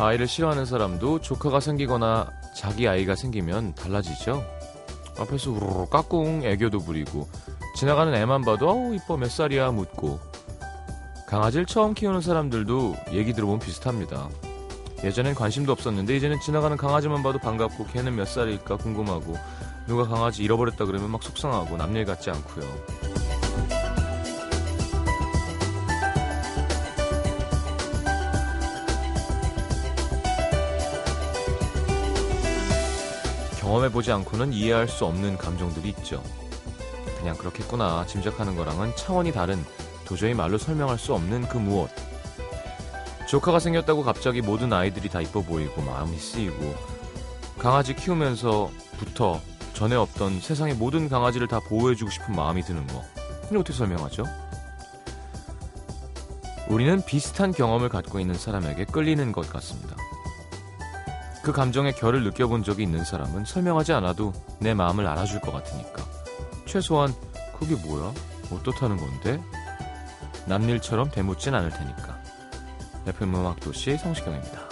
아이를 싫어하는 사람도 조카가 생기거나 자기 아이가 생기면 달라지죠. 앞에서 우르르 까꿍 애교도 부리고 지나가는 애만 봐도 어우 이뻐 몇 살이야 묻고 강아지를 처음 키우는 사람들도 얘기 들어보면 비슷합니다. 예전엔 관심도 없었는데 이제는 지나가는 강아지만 봐도 반갑고 걔는 몇 살일까 궁금하고 누가 강아지 잃어버렸다 그러면 막 속상하고 남일 같지 않고요. 경험해보지 않고는 이해할 수 없는 감정들이 있죠. 그냥 그렇겠구나 짐작하는 거랑은 차원이 다른 도저히 말로 설명할 수 없는 그 무엇. 조카가 생겼다고 갑자기 모든 아이들이 다 이뻐 보이고 마음이 쓰이고 강아지 키우면서부터 전에 없던 세상의 모든 강아지를 다 보호해주고 싶은 마음이 드는 거. 이걸 어떻게 설명하죠? 우리는 비슷한 경험을 갖고 있는 사람에게 끌리는 것 같습니다. 그 감정의 결을 느껴본 적이 있는 사람은 설명하지 않아도 내 마음을 알아줄 것 같으니까. 최소한 그게 뭐야? 어떻다는 건데? 남일처럼 되묻진 않을 테니까. FM 음악도시 성시경입니다.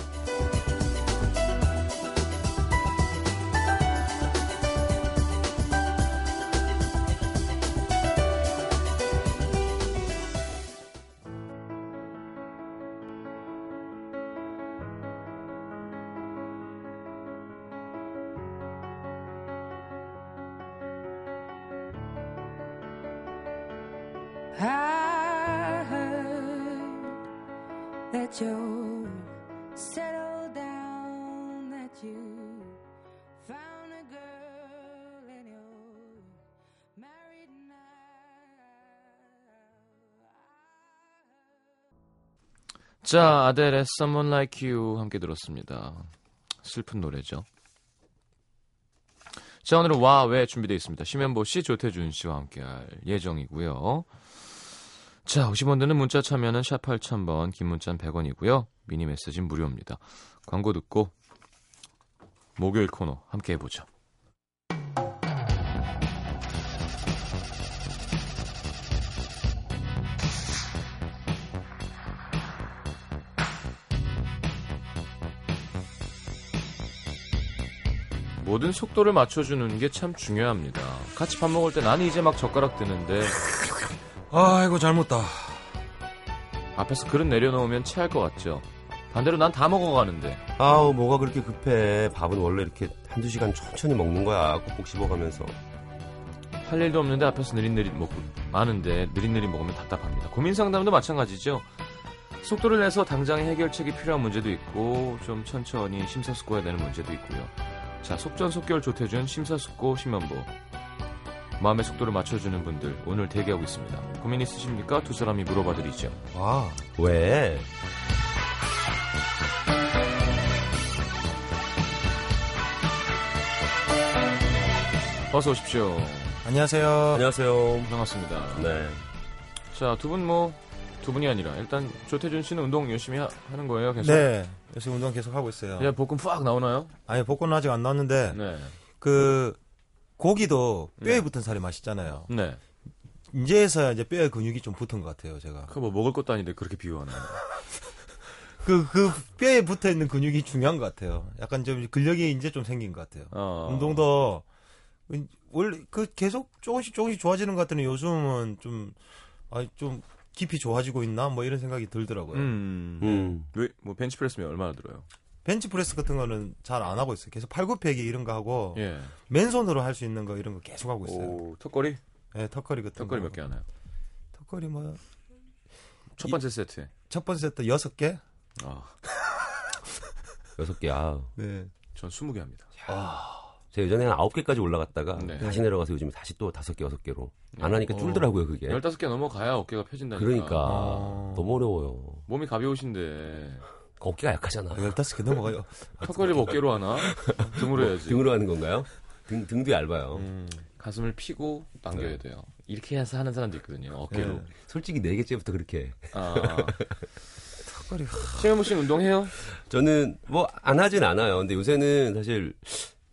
자, 아델의 Someone Like You 함께 들었습니다. 슬픈 노래죠. 자, 오늘은 와, 왜 준비되어 있습니다. 심현보 씨, 조태준 씨와 함께 할 예정이고요. 자, 50원 드는 문자 참여는 샵 8000번, 긴 문자는 100원이고요. 미니 메시지는 무료입니다. 광고 듣고 목요일 코너 함께 해보죠. 모든 속도를 맞춰주는 게 참 중요합니다. 같이 밥 먹을 때 나는 이제 막 젓가락 드는데 아이고 잘못다. 앞에서 그릇 내려놓으면 체할 것 같죠. 반대로 난 다 먹어가는데 아우 뭐가 그렇게 급해 밥은 원래 이렇게 한두 시간 천천히 먹는 거야 꼭꼭 씹어가면서 할 일도 없는데 앞에서 느릿느릿 먹고 많은데 느릿느릿 먹으면 답답합니다. 고민 상담도 마찬가지죠. 속도를 내서 당장 해결책이 필요한 문제도 있고 좀 천천히 심사숙고해야 되는 문제도 있고요. 자 속전속결 조태준 심사숙고 심연보 마음의 속도를 맞춰주는 분들 오늘 대기하고 있습니다. 고민 있으십니까? 두 사람이 물어봐드리죠. 아, 왜? 어서 오십시오. 안녕하세요. 안녕하세요 반갑습니다. 네 자 두 분뭐두 분이 아니라 일단 조태준 씨는 운동 열심히 하, 는 거예요 계속? 네, 요새 운동 계속 하고 있어요. 야 복근 팍 나오나요? 아니 복권은 아직 안 나왔는데 네. 그 고기도 뼈에 네. 붙은 살이 맛있잖아요. 네. 이제서야 이제 뼈에 근육이 좀 붙은 것 같아요, 제가. 그 뭐 먹을 것도 아닌데 그렇게 비유하나? 그, 그 뼈에 붙어 있는 근육이 중요한 것 같아요. 약간 좀 근력이 이제 좀 생긴 것 같아요. 어. 운동도 원래 그 계속 조금씩 조금씩 좋아지는 것 같더니 요즘은 좀, 아, 좀 깊이 좋아지고 있나? 뭐 이런 생각이 들더라고요. 음. 음. 왜 뭐 벤치프레스면 얼마나 들어요? 벤치프레스 같은 거는 잘 안 하고 있어요. 계속 팔굽혀기 이런 거 하고 예. 맨손으로 할 수 있는 거 이런 거 계속 하고 있어요. 오 턱걸이? 네, 턱걸이 같은 턱걸이 거. 몇개 하나요? 턱걸이 뭐 첫 번째 세트. 첫 번째 세트 여섯 개. 아, 여섯 개 아. 네. 전 20개 합니다. 제가 예전에 한 아홉 개까지 올라갔다가 네. 다시 내려가서 요즘 다시 또 다섯 개 여섯 개로 안 하니까 어. 줄더라고요 그게 15개 넘어가야 어깨가 펴진다니까. 그러니까 아. 너무 어려워요 몸이 가벼우신데 어깨가 약하잖아 열다섯 개 넘어가요. 턱걸이 뭐 어깨로 하나? 등으로 해야지. 등으로 하는 건가요? 등, 등도 얇아요 음. 가슴을 피고 당겨야 네. 돼요. 이렇게 해서 하는 사람도 있거든요. 어깨로. 네. 솔직히 네 개째부터 그렇게 아. 턱걸이. 최현무 씨는 운동해요? 저는 뭐 안 하진 않아요. 근데 요새는 사실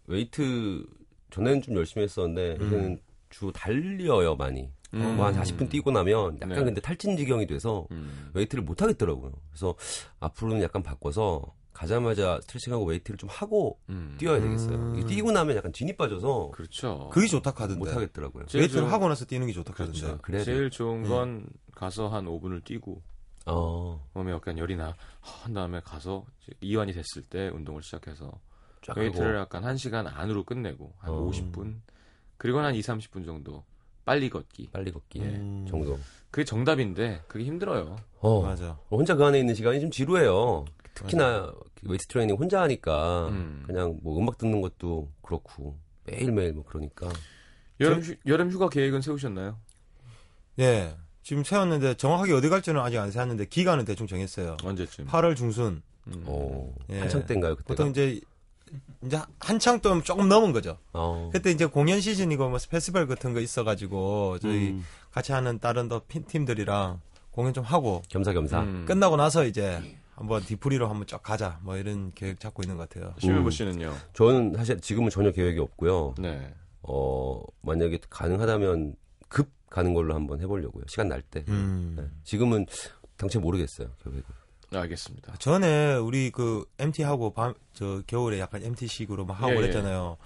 웨이트 전에는 좀 열심히 했었는데 요새는 주로 달려요 많이. 음. 뭐한 40분 뛰고 나면 약간 네. 근데 탈진 지경이 돼서 음. 웨이트를 못 하겠더라고요. 그래서 앞으로는 약간 바꿔서 가자마자 스트레칭하고 웨이트를 좀 하고 음. 뛰어야 되겠어요. 음. 뛰고 나면 약간 진이 빠져서 그렇죠. 그게 좋다 카던데. 못 하겠더라고요. 웨이트를 좀- 하고 나서 뛰는 게 좋다 카던데. 그렇죠. 제일 좋은 건 가서 한 5분을 뛰고 어, 몸에 약간 열이 나. 한 다음에 가서 이완이 됐을 때 운동을 시작해서 쫙 웨이트를 하고. 약간 1시간 안으로 끝내고 한 어. 50분 그리고 한 2, 30분 정도 빨리 걷기. 빨리 걷기 음. 정도. 그게 정답인데 그게 힘들어요. 어, 맞아. 혼자 그 안에 있는 시간이 좀 지루해요. 특히나 웨이트 트레이닝 혼자 하니까 음. 그냥 뭐 음악 듣는 것도 그렇고 매일매일 뭐 그러니까 여름, 휴, 여름 휴가 계획은 세우셨나요? 예. 지금 세웠는데 정확하게 어디 갈지는 아직 안 세웠는데 기간은 대충 정했어요. 언제쯤? 8월 중순. 음. 어, 예. 한창 때인가요 그때가? 보통 이제 이제 한창 또 조금 넘은 거죠. 어. 그때 이제 공연 시즌이고 뭐 페스티벌 같은 거 있어가지고 저희 음, 같이 하는 다른 더 핀- 팀들이랑 공연 좀 하고 겸사겸사. 음. 끝나고 나서 이제 한번 디프리로 한번 쫙 가자 뭐 이런 계획 잡고 있는 것 같아요. 심현보 음. 씨는요? 저는 사실 지금은 전혀 계획이 없고요. 네. 어, 만약에 가능하다면 급 가는 걸로 한번 해보려고요. 시간 날 때. 음. 네. 지금은 당최 모르겠어요. 계획을. 네, 알겠습니다. 전에 우리 그 MT 하고 밤 저 겨울에 약간 MT식으로 막 하고 예, 예. 그랬잖아요.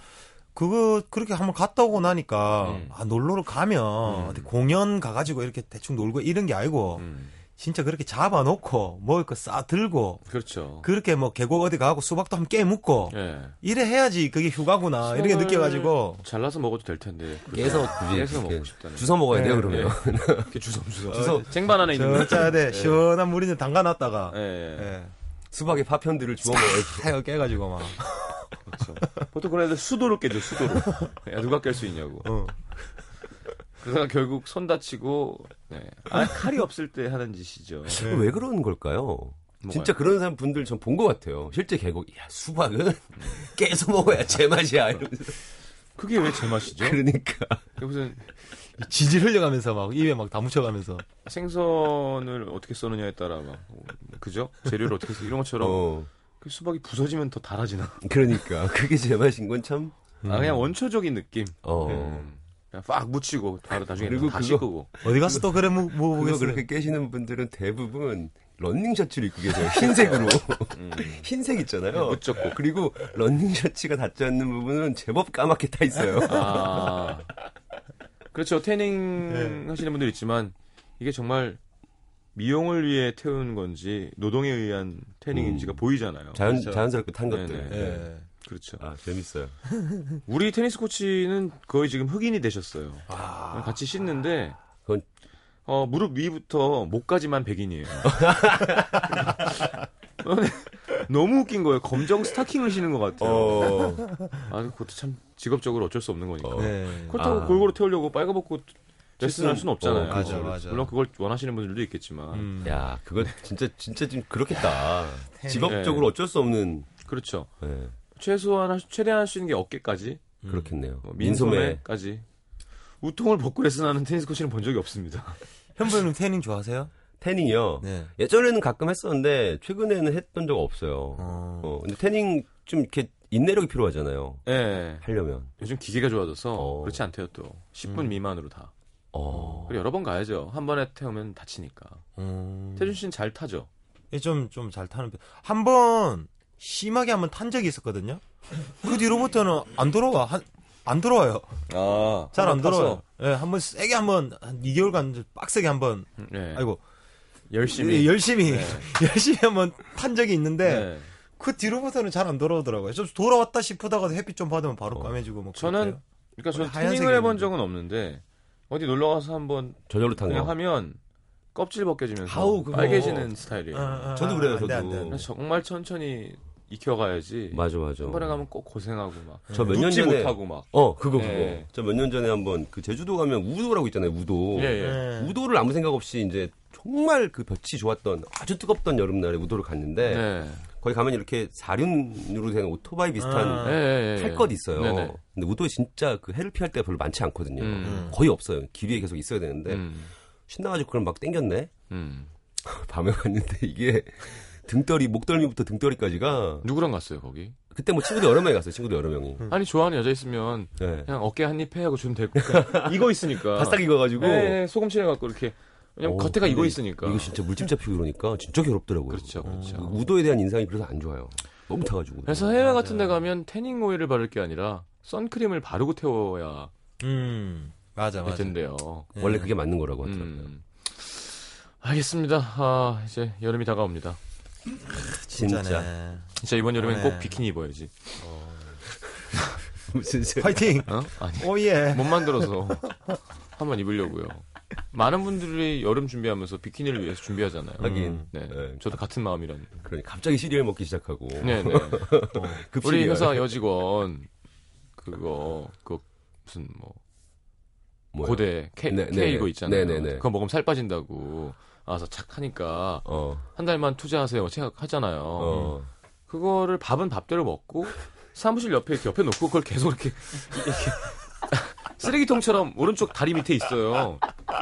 그거 그렇게 한번 갔다 오고 나니까 음. 아 놀러를 가면 음. 공연 가가지고 이렇게 대충 놀고 이런 게 아니고 음. 진짜 그렇게 잡아놓고 먹을 거 싸 들고 그렇죠. 그렇게 뭐 계곡 어디 가고 수박도 한깨 묻고 예. 이래 해야지 그게 휴가구나 이렇게 느껴가지고 잘라서 먹어도 될 텐데. 깨서 굳이 깨서 이렇게 먹고 싶다는. 주워 먹어야 돼요, 네, 그러면. 이렇게 주섬 주섬. 어, 주섬. 쟁반 안에 있는 저 거. 짜야 돼 시원한 물 있는 담가놨다가 예. 예. 예. 수박의 파편들을 주워 먹어야지. 하여 깨가지고 막 그렇죠. 보통 애들 수도로 깨죠, 수도로. 야, 누가 깰 수 있냐고. 어. 그러다가 결국 손 다치고, 네. 아, 칼이 없을 때 하는 짓이죠. 네. 왜 그러는 걸까요? 진짜 그런 사람 분들 전 본 것 같아요. 실제 계곡, 야, 수박은 깨서 먹어야 제맛이야. 이러면서. 그게 왜 제맛이죠? 그러니까. 무슨 지질 흘려가면서 막 입에 막 다 묻혀가면서 생선을 어떻게 써느냐에 따라 막, 어, 그죠? 재료를 어떻게 써, 이런 것처럼. 어, 그 수박이 부서지면 더 달아지나? 그러니까. 그게 제맛인 건 참. 아, 그냥 원초적인 느낌. 어. 음. 그냥 빡 묻히고, 바로 나중에 그리고 다시 그거- 끄고. 어디 가서 또 그래 뭐 그거 보겠어요. 그렇게 깨시는 분들은 대부분 런닝 셔츠를 입고 계세요. 흰색으로. 음. 흰색 있잖아요. 무쩍고. 그리고 런닝 셔츠가 닿지 않는 부분은 제법 까맣게 타 있어요. 아. 그렇죠. 태닝 네. 하시는 분들 있지만, 이게 정말 미용을 위해 태우는 건지, 노동에 의한 태닝인지가 음. 보이잖아요. 자연, 그렇죠. 자연스럽게 탄. 것들. 예. 그렇죠. 아, 재밌어요. 우리 테니스 코치는 거의 지금 흑인이 되셨어요. 아, 같이 씻는데 그건- 어, 무릎 위부터 목까지만 백인이에요. 너무 웃긴 거예요. 검정 스타킹을 신는 것 같아요. 어. 아, 그것도 참 직업적으로 어쩔 수 없는 거니까. 어. 네. 그렇다고 아. 골고루 태우려고 빨가벗고 레슨할 수는 없잖아요. 어, 맞아, 맞아. 물론 그걸 원하시는 분들도 있겠지만. 음. 야, 그거 진짜, 진짜 좀 그렇겠다. 태닝. 직업적으로 어쩔 수 없는, 그렇죠. 예, 최소한 최대한 할 수 있는 게 어깨까지, 그렇겠네요. 뭐 민소매. 민소매까지. 우통을 벗고 레슨 하는 테니스 코치는 본 적이 없습니다. 현부님 태닝 좋아하세요? 태닝이요. 네. 예전에는 가끔 했었는데, 최근에는 했던 적 없어요. 어. 어, 근데 태닝 좀 이렇게 인내력이 필요하잖아요. 예. 하려면. 요즘 기계가 좋아져서 어. 그렇지 않대요 또 10분 미만으로 다 어. 그리고 여러 번 가야죠 한 번에 태우면 다치니까 음. 태준 씨는 잘 타죠 좀좀 잘 타는 편. 한 번 심하게 한번 탄 적이 있었거든요. 그 뒤로부터는 안 돌아와. 한, 안 돌아와요. 아 잘안 돌아와요. 예, 한번 세게 한 번, 한 2개월간 빡세게 한 번, 네. 아이고, 열심히 예, 열심히, 네. 열심히 한번 탄 적이 있는데, 네. 그 뒤로부터는 잘 안 돌아오더라고요. 좀 돌아왔다 싶다가 햇빛 좀 받으면 바로 까매지고 뭐. 저는. 그러니까 저는 태닝을 해본. 적은 없는데 어디 놀러 가서 한번 저절로 거. 하면 껍질 벗겨지면서 아우. 빨개지는 스타일이에요 아, 아, 저도 아, 그래요, 안 돼, 안 저도. 돼, 안 돼. 정말 천천히 익혀가야지 맞아, 맞아. 한 번에 가면 꼭 고생하고 막 저 몇 년 전에. 못하고 막 어, 그거, 그거. 네. 저몇 년 전에 한번 그 제주도 가면 우도라고 있잖아요, 우도. 예, 예. 네. 우도를 아무 생각 없이 이제 정말 그 볕이 좋았던 아주 뜨겁던 여름날에 우도를 갔는데 네. 거기 가면 이렇게 사륜으로 된 오토바이 비슷한 아. 예, 예, 예. 탈것 있어요. 네네. 근데 우도에 진짜 그 해를 피할 때가 별로 많지 않거든요. 음. 거의 없어요. 길 위에 계속 있어야 되는데 음. 신나가지고 그걸 막 땡겼네. 음. 밤에 갔는데 이게 등떨이 목덜미부터 등떨이까지가 누구랑 갔어요 거기? 그때 뭐 친구들 여러 명이 갔어요. 친구들 여러 명이. 아니 좋아하는 여자 있으면 네. 그냥 어깨 한 입 해 하고 주면 되고 그냥 이거 있으니까 바싹 익어가지고 네, 소금 칠해 갖고 이렇게 왜냐면 어, 겉에가 근데 있으니까. 이거 진짜 물집 잡히고 그러니까 진짜 괴롭더라고요. 그렇죠, 그렇죠. 그 우도에 대한 인상이 그래서 안 좋아요. 너무 타가지고. 그래서 해외 같은 데 가면 태닝 오일을 바를 게 아니라 선크림을 바르고 태워야 음. 맞아, 될 맞아. 텐데요. 원래 그게 맞는 거라고 하더라고요. 음. 알겠습니다. 아, 이제 여름이 다가옵니다. 진짜. 진짜네. 진짜 이번 여름엔 네. 꼭 비키니 입어야지. 무슨 소 파이팅! 어? 아니, 오예! 못 만들어서 한번 입으려고요. 많은 분들이 여름 준비하면서 비키니를 위해서 준비하잖아요. 하긴. 네. 네. 저도 같은 마음이라는. 그러니 갑자기 시리얼 먹기 시작하고. 네, 네. 급 우리. 회사 여직원 그거 그 무슨 뭐 뭐요? 고대 K, 네, K 네, 이거 네. 있잖아요. 네, 네, 네. 그거 먹으면 살 빠진다고. 알아서 착 하니까 어. 한 달만 투자하세요. 생각하잖아요. 어. 그거를 밥은 밥대로 먹고 사무실 옆에 이렇게 옆에 놓고 그걸 계속 이렇게 이렇게 쓰레기통처럼 오른쪽 다리 밑에 있어요.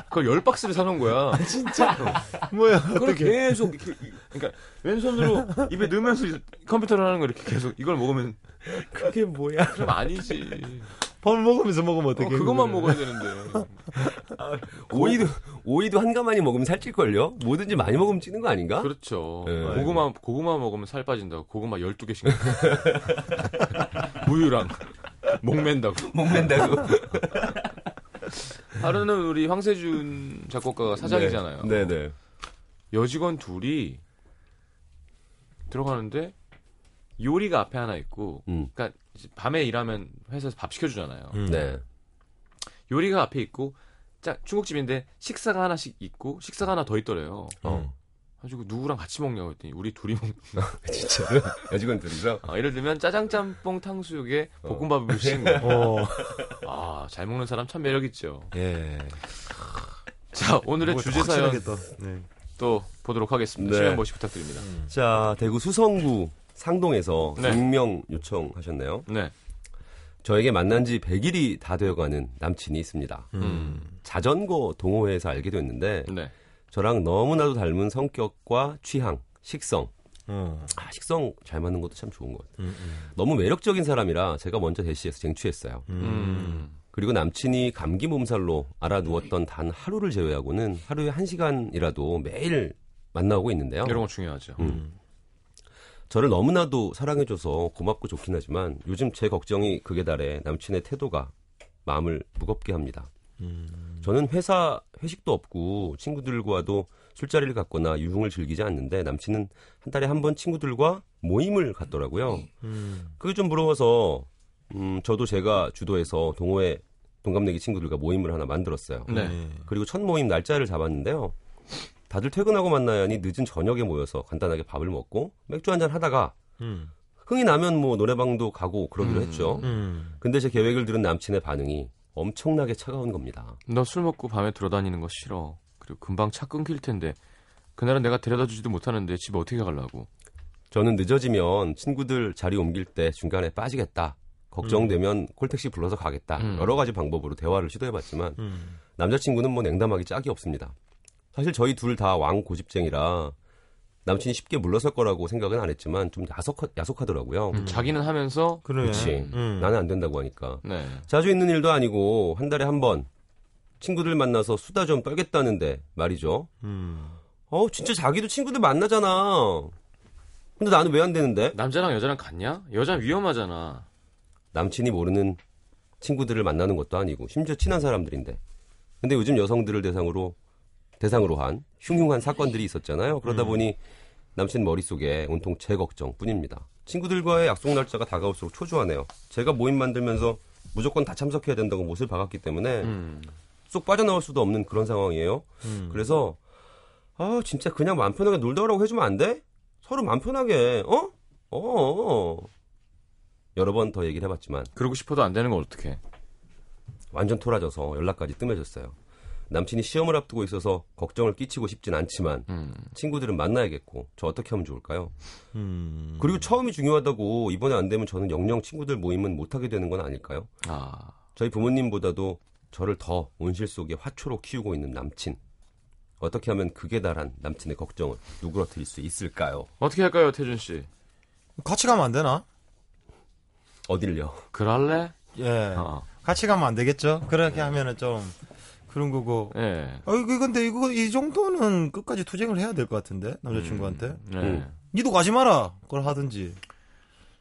그걸 열 박스를 사놓은 거야. 뭐야, 그걸 계속 이렇게 이- 그러니까 왼손으로 입에 넣으면서 컴퓨터를 하는 거 이렇게 계속 이걸 먹으면 그게 뭐야? 그럼 아니지. 밥 먹으면서 먹으면 어, 어떡해. 그것만. 먹어야 되는데. 오이도 오이도 한 가마니 먹으면 살찔 걸요. 뭐든지 많이 먹으면 찌는 거 아닌가? 그렇죠. 네. 고구마 고구마 먹으면 살 빠진다고. 고구마 12 개씩. 우유랑 목 맨다고. 목 맨다고. 하루는 우리 황세준 작곡가가 사장이잖아요. 네, 네. 여직원 둘이 들어가는데 요리가 앞에 하나 있고 음. 그러니까 밤에 일하면 회사에서 밥 시켜주잖아요. 음. 네. 요리가 앞에 있고 짜, 중국집인데 식사가 하나씩 있고 식사가 하나 더 있더래요. 어. 가지고 누구랑 같이 먹냐고 했더니 우리 둘이 먹. 진짜로? 여직원 둘이서? 아, 예를 들면 짜장짬뽕 탕수육에 어. 볶음밥을 시킨 거. 어. 아, 잘 먹는 사람 참 매력 있죠. 예. 자, 오늘의 뭐가 주제 더 사연. 네. 또 보도록 하겠습니다. 네. 시간 모시 부탁드립니다. 자, 대구 수성구 상동에서 네. 익명 요청하셨네요. 네. 저에게 만난 지 100일이 다 되어가는 남친이 있습니다. 음. 자전거 동호회에서 알게 됐는데 네. 저랑 너무나도 닮은 성격과 취향, 식성. 어. 아, 식성 잘 맞는 것도 참 좋은 것 같아요. 음, 음. 너무 매력적인 사람이라 제가 먼저 대시해서 쟁취했어요. 음. 그리고 남친이 감기 몸살로 알아 누웠던 단 하루를 제외하고는 하루에 한 시간이라도 매일 만나고 있는데요. 이런 거 중요하죠. 음. 저를 너무나도 사랑해줘서 고맙고 좋긴 하지만 요즘 제 걱정이 극에 달해 남친의 태도가 마음을 무겁게 합니다. 음. 저는 회사 회식도 없고 친구들과도 술자리를 갖거나 유흥을 즐기지 않는데 남친은 한 달에 한 번 친구들과 모임을 갖더라고요. 음. 그게 좀 부러워서 음, 저도 제가 주도해서 동호회 동갑내기 친구들과 모임을 하나 만들었어요. 네. 그리고 첫 모임 날짜를 잡았는데요. 다들 퇴근하고 만나야 하니 늦은 저녁에 모여서 간단하게 밥을 먹고 맥주 한잔 하다가 음. 흥이 나면 뭐 노래방도 가고 그러기로 음. 했죠. 음. 근데 제 계획을 들은 남친의 반응이 엄청나게 차가운 겁니다. 너 술 먹고 밤에 돌아다니는 거 싫어. 그리고 금방 차 끊길 텐데. 그날은 내가 데려다 주지도 못하는데 집에 어떻게 가려고. 저는 늦어지면 친구들 자리 옮길 때 중간에 빠지겠다. 걱정되면 콜택시 불러서 가겠다. 음. 여러 가지 방법으로 대화를 시도해봤지만 음. 남자친구는 뭐 냉담하기 짝이 없습니다. 사실 저희 둘 다 왕 고집쟁이라 남친이 쉽게 물러설 거라고 생각은 안 했지만 좀 야속하, 야속하더라고요. 음, 자기는 하면서 그래. 그렇지. 음. 나는 안 된다고 하니까. 네. 자주 있는 일도 아니고 한 달에 한 번 친구들 만나서 수다 좀 떨겠다는데 말이죠. 음. 어 진짜 자기도 친구들 만나잖아. 근데 나는 왜 안 되는데? 남자랑 여자랑 같냐? 여자는 위험하잖아. 남친이 모르는 친구들을 만나는 것도 아니고 심지어 친한 사람들인데. 근데 요즘 여성들을 대상으로 대상으로 한 흉흉한 사건들이 있었잖아요. 그러다 보니 남친 머릿속에 온통 제 걱정뿐입니다. 친구들과의 약속 날짜가 다가올수록 초조하네요. 제가 모임 만들면서 무조건 다 참석해야 된다고 못을 박았기 때문에 음. 쏙 빠져나올 수도 없는 그런 상황이에요. 음. 그래서 아 진짜 그냥 마음 편하게 놀다 오라고 해주면 안 돼? 서로 마음 편하게 어? 어, 어. 여러 번 더 얘기를 해봤지만 그러고 싶어도 안 되는 건 어떡해. 완전 토라져서 연락까지 뜸해졌어요. 남친이 시험을 앞두고 있어서 걱정을 끼치고 싶진 않지만 음. 친구들은 만나야겠고 저 어떻게 하면 좋을까요? 음. 그리고 처음이 중요하다고 이번에 안 되면 저는 영영 친구들 모임은 못하게 되는 건 아닐까요? 아. 저희 부모님보다도 저를 더 온실 속에 화초로 키우고 있는 남친. 어떻게 하면 극에 달한 남친의 걱정을 누그러뜨릴 수 있을까요? 어떻게 할까요, 태준 씨? 같이 가면 안 되나? 어딜요? 그럴래? 예. 어. 같이 가면 안 되겠죠? 그렇게 하면은 좀, 그런 거고. 예. 아, 이거 근데 이거 이 정도는 끝까지 투쟁을 해야 될 것 같은데 남자친구한테. 네. 음. 니도 가지 마라. 그걸 하든지.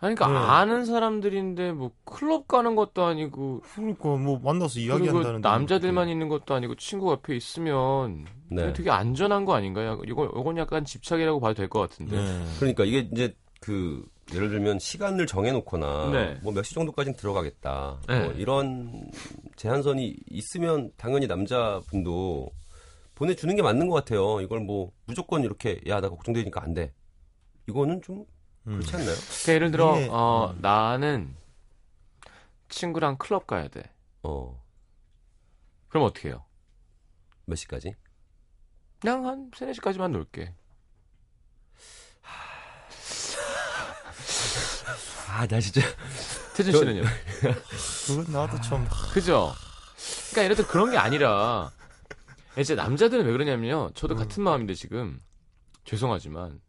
아니, 그러니까 네. 아는 사람들인데 뭐 클럽 가는 것도 아니고 그러니까 뭐 만나서 그리고 이야기 한다는. 남자들만 있는 것도 아니고 친구 옆에 있으면 네. 되게 안전한 거 아닌가요? 이거 이건 약간 집착이라고 봐도 될 것 같은데. 네. 그러니까 이게 이제 그 예를 들면 시간을 정해놓거나 네. 뭐몇 시 정도까지는 들어가겠다 네. 뭐 이런 제한선이 있으면 당연히 남자분도 보내주는 게 맞는 것 같아요. 이걸 뭐 무조건 이렇게 야 나 걱정되니까 안 돼. 이거는 좀 음. 그렇지 않나요? 그러니까 예를 들어 이게, 어, 음. 나는 친구랑 클럽 가야 돼. 어, 그럼 어떻게 해요? 몇 시까지? 그냥 한 3, 4시까지만 놀게. 아, 나 진짜 태준 저- 씨는요? 그건 나도 참. 그죠? 그러니까 예를 들어 그런 게 아니라 이제 남자들은 왜 그러냐면요. 저도 음. 같은 마음인데 지금 죄송하지만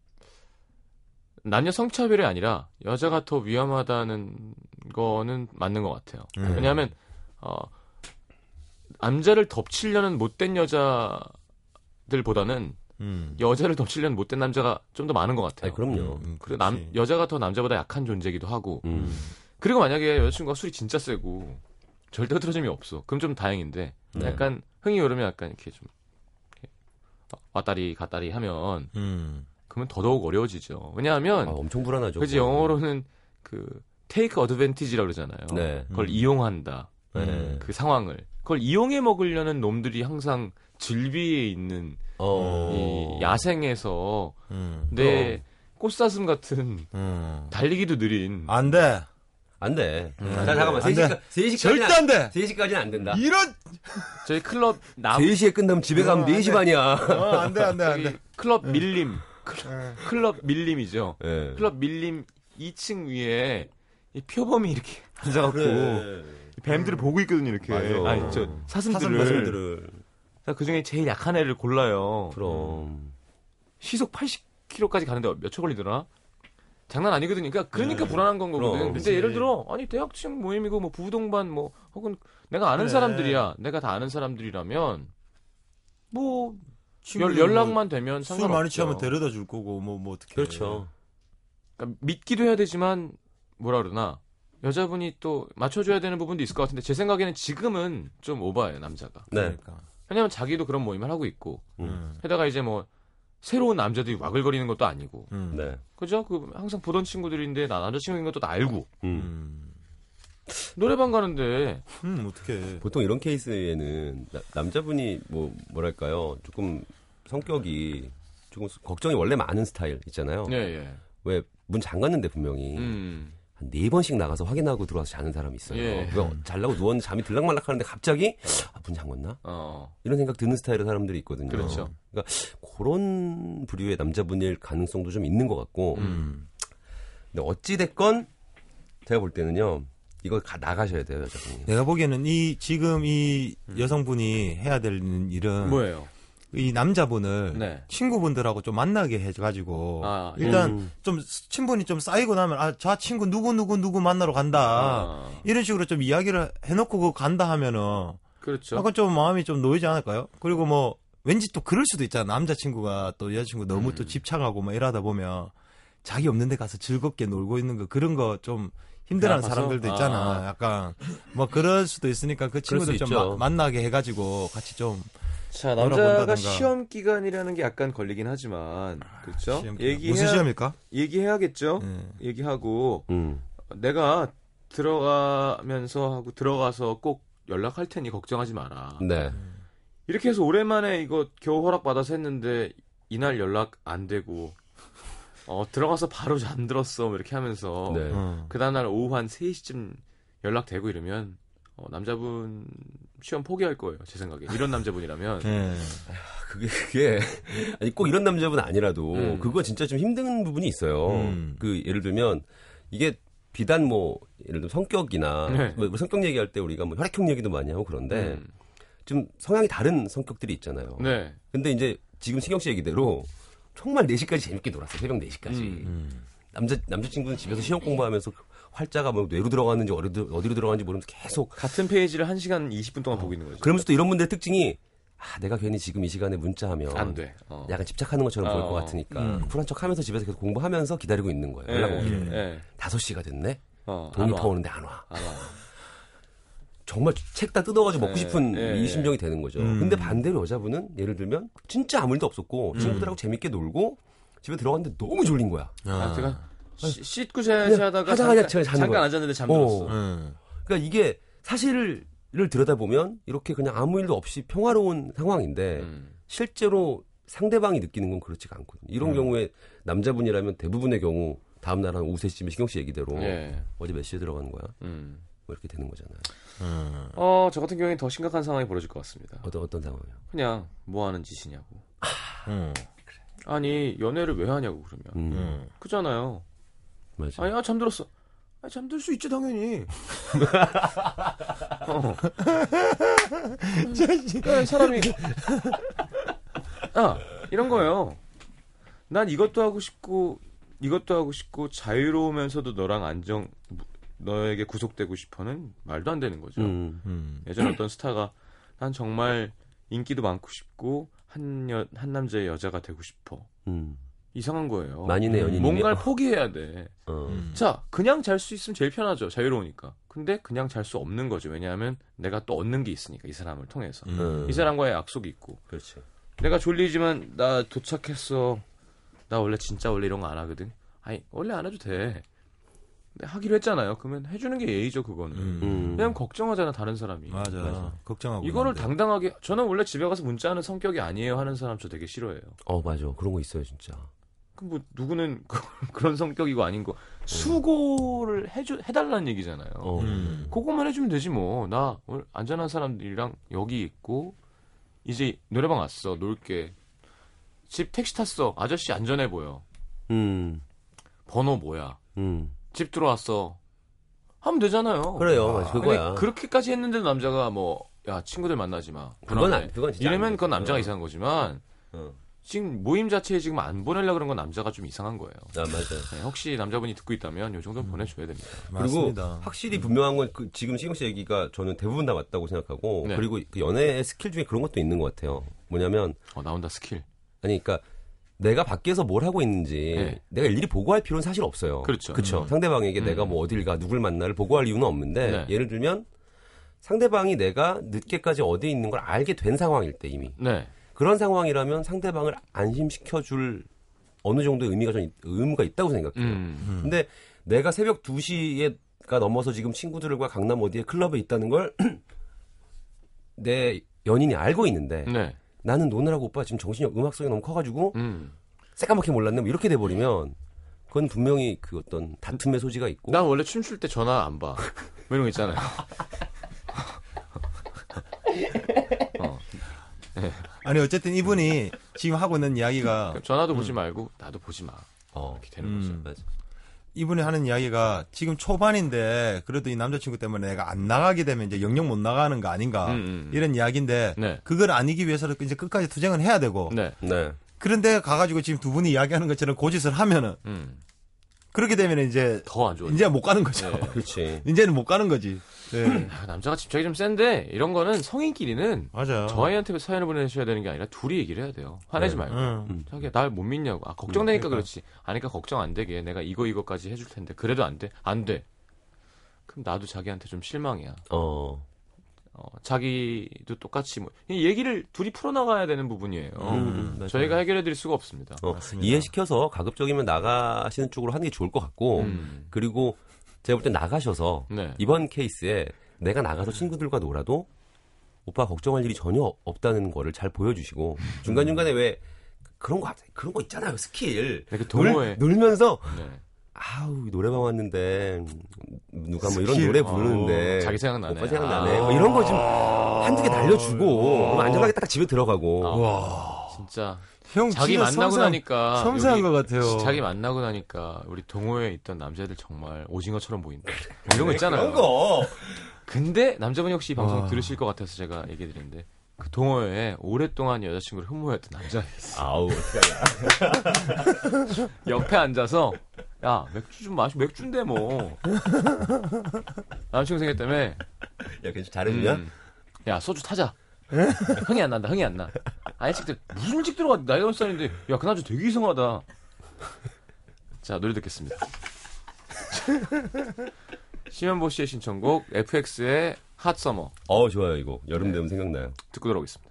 남녀 성차별이 아니라 여자가 더 위험하다는 거는 맞는 것 같아요. 음. 왜냐하면 어, 남자를 덮치려는 못된 여자들보다는 음. 여자를 덮치려는 못된 남자가 좀 더 많은 것 같아요. 아니, 그럼요. 음, 그리고 남. 여자가 더 남자보다 약한 존재이기도 하고 음. 그리고 만약에 여자친구가 술이 진짜 세고 절대 흐트러짐이 없어. 그럼 좀 다행인데 네. 약간 흥이 오르면 약간 이렇게 좀 이렇게 왔다리 갔다리 하면 음. 그러면 더더욱 어려워지죠. 왜냐하면 아, 엄청 불안하죠. 그지. 영어로는 그 take advantage라고 그러잖아요. 네. 그걸 음. 이용한다. 네. 그 상황을 그걸 이용해 먹으려는 놈들이 항상 질비에 있는 어. 이 야생에서 음. 내 꽃사슴 같은 음. 달리기도 느린 안 돼. 안 돼. 음. 자, 잠깐만. 안 3시까, 돼. 3시까지는 절대 안 돼. 3시까지는 안 된다. 이런. 저희 클럽 남 3시에 끝나면 집에 가면 어, 안 4시 돼. 반이야. 어, 안 돼, 안 돼, 안 돼. 클럽 밀림 클럽, 예. 클럽 밀림이죠. 예. 클럽 밀림 2층 위에 이 표범이 이렇게 앉아갖고 그래. 뱀들을 보고 있거든요 이렇게. 맞아. 아니 저 사슴들을. 사슴들을. 그 중에 제일 약한 애를 골라요. 그럼. 시속 80km까지 가는데 몇 초 걸리더라? 장난 아니거든요. 그러니까, 그러니까 네. 불안한 건 거거든. 그럼. 근데 그치. 예를 들어, 아니, 대학생 모임이고, 뭐, 부동반, 뭐, 혹은 내가 아는 그래. 사람들이야. 내가 다 아는 사람들이라면, 뭐, 연, 친구들 연락만 되면 뭐술 상관없죠. 많이 취하면 데려다 줄 거고 뭐뭐 어떻게. 그렇죠. 그러니까 믿기도 해야 되지만, 뭐라 그러나, 여자분이 또 맞춰줘야 되는 부분도 있을 것 같은데, 제 생각에는 지금은 좀 오바예요, 남자가. 네. 그러니까. 왜냐면 자기도 그런 모임을 하고 있고, 음. 게다가 이제 뭐, 새로운 남자들이 와글거리는 것도 아니고, 음. 네. 그죠? 그 항상 보던 친구들인데 나 남자친구인 것도 다 알고 음. 음. 노래방 가는데 음, 어떻게. 보통 이런 케이스에는 나- 남자분이 뭐 뭐랄까요 조금 성격이 조금 걱정이 원래 많은 스타일 있잖아요. 예 예. 왜문 잠갔는데 분명히 음. 한 네 번씩 나가서 확인하고 들어와서 자는 사람이 있어요. 예. 그거 잘라고 누웠는데 잠이 들락말락 하는데 갑자기 아, 문 잠궜나? 어. 이런 생각 드는 스타일의 사람들이 있거든요. 그렇죠. 그러니까 그런 부류의 남자분일 가능성도 좀 있는 것 같고. 음. 근데 어찌 됐건 제가 볼 때는요. 이거 가, 나가셔야 돼요 여자분이. 내가 보기에는 이 지금 이 여성분이 해야 될 일은 뭐예요? 이 남자분을 네. 친구분들하고 좀 만나게 해가지고 아, 일단 음. 좀 친분이 좀 쌓이고 나면 아 저 친구 누구 누구 누구 만나러 간다 아, 이런 식으로 좀 이야기를 해놓고 그 간다 하면은 그렇죠. 약간 좀 마음이 좀 놓이지 않을까요? 그리고 뭐 왠지 또 그럴 수도 있잖아 남자 친구가 또 여자친구 너무 음. 또 집착하고 뭐 이러다 보면 자기 없는 데 가서 즐겁게 놀고 있는 거 그런 거 좀 힘들어하는? 사람들도 있잖아. 아. 약간 뭐 그럴 수도 있으니까 그 친구들 수 좀. 마- 만나게 해가지고 같이 좀 자. 남자가 시험 기간이라는 게 약간 걸리긴 하지만 그렇죠. 시험- 얘기해야 무슨 시험일까? 얘기해야겠죠. 예. 얘기하고 음. 내가 들어가면서 하고 들어가서 꼭 연락할 테니 걱정하지 마라. 네. 이렇게 해서 오랜만에 이거 겨우 허락 받아서 했는데 이날 연락 안 되고 어 들어가서 바로 잠들었어 뭐 이렇게 하면서 네. 어. 그 다음날 오후 한 3시쯤 연락되고 이러면 어, 남자분 시험 포기할 거예요 제 생각에 이런 남자분이라면 예. 그게 그게 아니 꼭 이런 남자분 아니라도 음. 그거 진짜 좀 힘든 부분이 있어요. 음. 그 예를 들면 이게 비단 뭐 예를 들면 성격이나 네. 뭐 성격 얘기할 때 우리가 뭐 혈액형 얘기도 많이 하고 그런데 음, 좀 성향이 다른 성격들이 있잖아요. 네 근데 이제 지금 신경 씨 얘기대로 정말 4시까지 재밌게 놀았어요. 새벽 4시까지. 음. 음. 남자 남자친구는 집에서 시험 공부하면서 활자가 뭐 뇌로 들어갔는지 어디로, 어디로 들어갔는지 모르면서 계속 같은 페이지를 1시간 20분 동안 보고 있는 거죠. 그러면서 또 이런 분들의 특징이 아 내가 괜히 지금 이 시간에 문자하면 안 돼. 어. 약간 집착하는 것처럼 보일 어. 것 같으니까 음. 쿨한 척하면서 집에서 계속 공부하면서 기다리고 있는 거예요. 연락 예, 오기를. 예. 5시가 됐네. 어, 돈이 안 와. 퍼오는데 안 와. 안 와. 정말 책 다 뜯어가지고 먹고 예, 싶은 예, 이 심정이 되는 거죠. 음. 근데 반대로 여자분은 예를 들면 진짜 아무 일도 없었고 친구들하고 재밌게 놀고 집에 들어갔는데 너무 졸린 거야. 아, 제가 시- 씻고 자야지 그냥 하다가 하자마자 잠깐, 자는 잠깐 거야. 앉았는데 잠들었어. 어. 음. 그러니까 이게 사실을 들여다보면 이렇게 그냥 아무 일도 없이 평화로운 상황인데 음. 실제로 상대방이 느끼는 건 그렇지가 않거든요. 이런 음. 경우에 남자분이라면 대부분의 경우 다음 날 한 오후 3시쯤에 신경 씨 얘기대로 예. 어제 몇 시에 들어가는 거야? 음. 뭐 이렇게 되는 거잖아요. 음. 어, 저 같은 경우에는 더 심각한 상황이 벌어질 것 같습니다. 어떤 어떤 상황이요? 그냥 뭐 하는 짓이냐고. 음. 아니, 연애를 왜 하냐고 그러면. 음, 음. 그잖아요. 맞아. 아니, 아, 잠들었어. 아, 잠들 수 있지, 당연히. 어. 그러니까 사람이. 아, 이런 거예요. 난 이것도 하고 싶고, 이것도 하고 싶고, 자유로우면서도 너랑 안정, 너에게 구속되고 싶어는 말도 안 되는 거죠. 음, 음. 예전에 어떤 스타가 난 정말 인기도 많고 싶고, 한, 여, 한 남자의 여자가 되고 싶어. 음. 이상한 거예요. 만인의 음, 연인이 뭔가를 포기해야 돼. 어. 음. 자, 그냥 잘 수 있으면 제일 편하죠. 자유로우니까. 근데 그냥 잘 수 없는 거죠. 왜냐하면 내가 또 얻는 게 있으니까 이 사람을 통해서. 음. 이 사람과의 약속이 있고. 그렇지. 내가 졸리지만 나 도착했어. 나 원래 진짜 원래 이런 거 안 하거든. 아니 원래 안 해도 돼. 근데 하기로 했잖아요. 그러면 해주는 게 예의죠 그거는. 음. 음. 그냥 걱정하잖아 다른 사람이. 맞아. 맞아. 걱정하고. 이거를 있는데. 당당하게 저는 원래 집에 가서 문자하는 성격이 아니에요 하는 사람 저 되게 싫어해요. 어 맞아. 그런 거 있어요 진짜. 그뭐 누구는 그런 성격이고 아닌 거 수고를 해줘 해달라는 얘기잖아요. 어. 음. 그것만 해주면 되지 뭐. 나 오늘 안전한 사람들이랑 여기 있고 이제 노래방 왔어. 놀게. 집 택시 탔어. 아저씨 안전해 보여. 음. 번호 뭐야? 음. 집 들어왔어. 하면 되잖아요. 그래요. 근데 그거야. 그렇게까지 했는데 남자가 뭐 야 친구들 만나지 마. 그건. 안- 그건 진짜 안 이러면 그건. 남자가 어. 이상한 거지만 어. 지금 모임 자체에 지금 안 보내려 그런 건 남자가 좀 이상한 거예요. 아 맞아. 네, 혹시 남자분이 듣고 있다면 요 정도 는 보내줘야 됩니다. 맞습니다. 그리고 확실히 분명한 건 그 지금 시경 씨 얘기가 저는 대부분 다 맞다고 생각하고 네. 그리고 그 연애의 스킬 중에 그런 것도 있는 것 같아요. 뭐냐면 어, 나온다 스킬. 아니 그러니까 내가 밖에서 뭘 하고 있는지 네. 내가 일일이 보고할 필요는 사실 없어요. 그렇죠. 그렇죠. 음. 상대방에게 음. 내가 뭐 어딜 가 누굴 만나를 보고할 이유는 없는데 네. 예를 들면 상대방이 내가 늦게까지 어디에 있는 걸 알게 된 상황일 때 이미 네. 그런 상황이라면 상대방을 안심시켜 줄 어느 정도의 의미가 전 있- 의무가 있다고 생각해요. 음. 근데 내가 새벽 2시가 넘어서 지금 친구들과 강남 어디에 클럽에 있다는 걸 내 연인이 알고 있는데 네. 나는 노느라고 오빠 지금 정신이 음악성이 너무 커가지고 음. 새까맣게 몰랐네 뭐 이렇게 돼버리면 그건 분명히 그 어떤 다툼의 소지가 있고 난 원래 춤출 때 전화 안 봐. 뭐 이런 거 있잖아요. 어. 아니 어쨌든 이분이 지금 하고 있는 이야기가 전화도 보지 말고 나도 보지 마. 어, 이렇게 되는 거죠. 음. 맞아. 이분이 하는 이야기가 지금 초반인데 그래도 이 남자친구 때문에 내가 안 나가게 되면 이제 영영 못 나가는 거 아닌가 음, 음. 이런 이야기인데 네. 그걸 아니기 위해서는 이제 끝까지 투쟁을 해야 되고 네. 네. 그런데 가가지고 지금 두 분이 이야기하는 것처럼 고짓을 하면은 음. 그렇게 되면 이제 더 안 좋아. 이제 못 가는 거죠. 네. 그렇지. 이제는 못 가는 거지. 네. 아, 남자가 집착이 좀 센데 이런 거는 성인끼리는 맞아. 저희한테 사연을 보내셔야 되는 게 아니라 둘이 얘기를 해야 돼요. 화내지 네. 말고. 응. 자기야 날 못 믿냐고. 아 걱정되니까 음, 그렇지. 아니까 걱정 안 되게. 내가 이거 이거까지 해줄 텐데 그래도 안 돼. 안 돼. 그럼 나도 자기한테 좀 실망이야. 어. 어, 자기도 똑같이 뭐이 얘기를 둘이 풀어나가야 되는 부분이에요. 음, 맞아요. 저희가 해결해드릴 수가 없습니다. 어, 맞습니다. 이해시켜서 가급적이면 나가시는 쪽으로 하는 게 좋을 것 같고 음. 그리고 제가 볼 때 나가셔서 네. 이번 케이스에 내가 나가서 친구들과 놀아도 오빠 걱정할 일이 전혀 없다는 거를 잘 보여주시고 중간 중간에 왜 그런 거 그런 거 있잖아요 스킬 네, 그 동호회. 놀, 놀면서 네. 아우 노래방 왔는데 누가 뭐 이런 스킬. 노래 부르는데 어, 자기 생각나네. 오빠 생각나네 아. 뭐 이런 거 좀 한두 개 날려주고 그럼 안전하게 딱 집에 들어가고 아. 와. 진짜 형 자기 진짜 만나고 섬세한- 나니까 섬세한 것 같아요. 자기 만나고 나니까 우리 동호회에 있던 남자애들 정말 오징어처럼 보인다. 이런 거 있잖아요. 그런 거 근데 남자분이 혹시 이 방송 와. 들으실 것 같아서 제가 얘기 드리는데 그 동호회에 오랫동안 여자친구를 흠모했던 남자 아우 어떡하냐 옆에 앉아서 야 맥주 좀 마시 맥주인데 뭐. 남친구 생겼다며? 야, 괜찮 잘해주냐? 음. 야 소주 타자. 흥이 안 난다 흥이 안나. 아니 일찍들 무슨 일찍 들어가 나이가 몇 살인데. 야 그나저 되게 이상하다. 자 노래 듣겠습니다. 심현보 씨의 신청곡 FX의 핫서머 어, 좋아요, 이거. 여름 되면 생각나요. 듣고 들어오겠습니다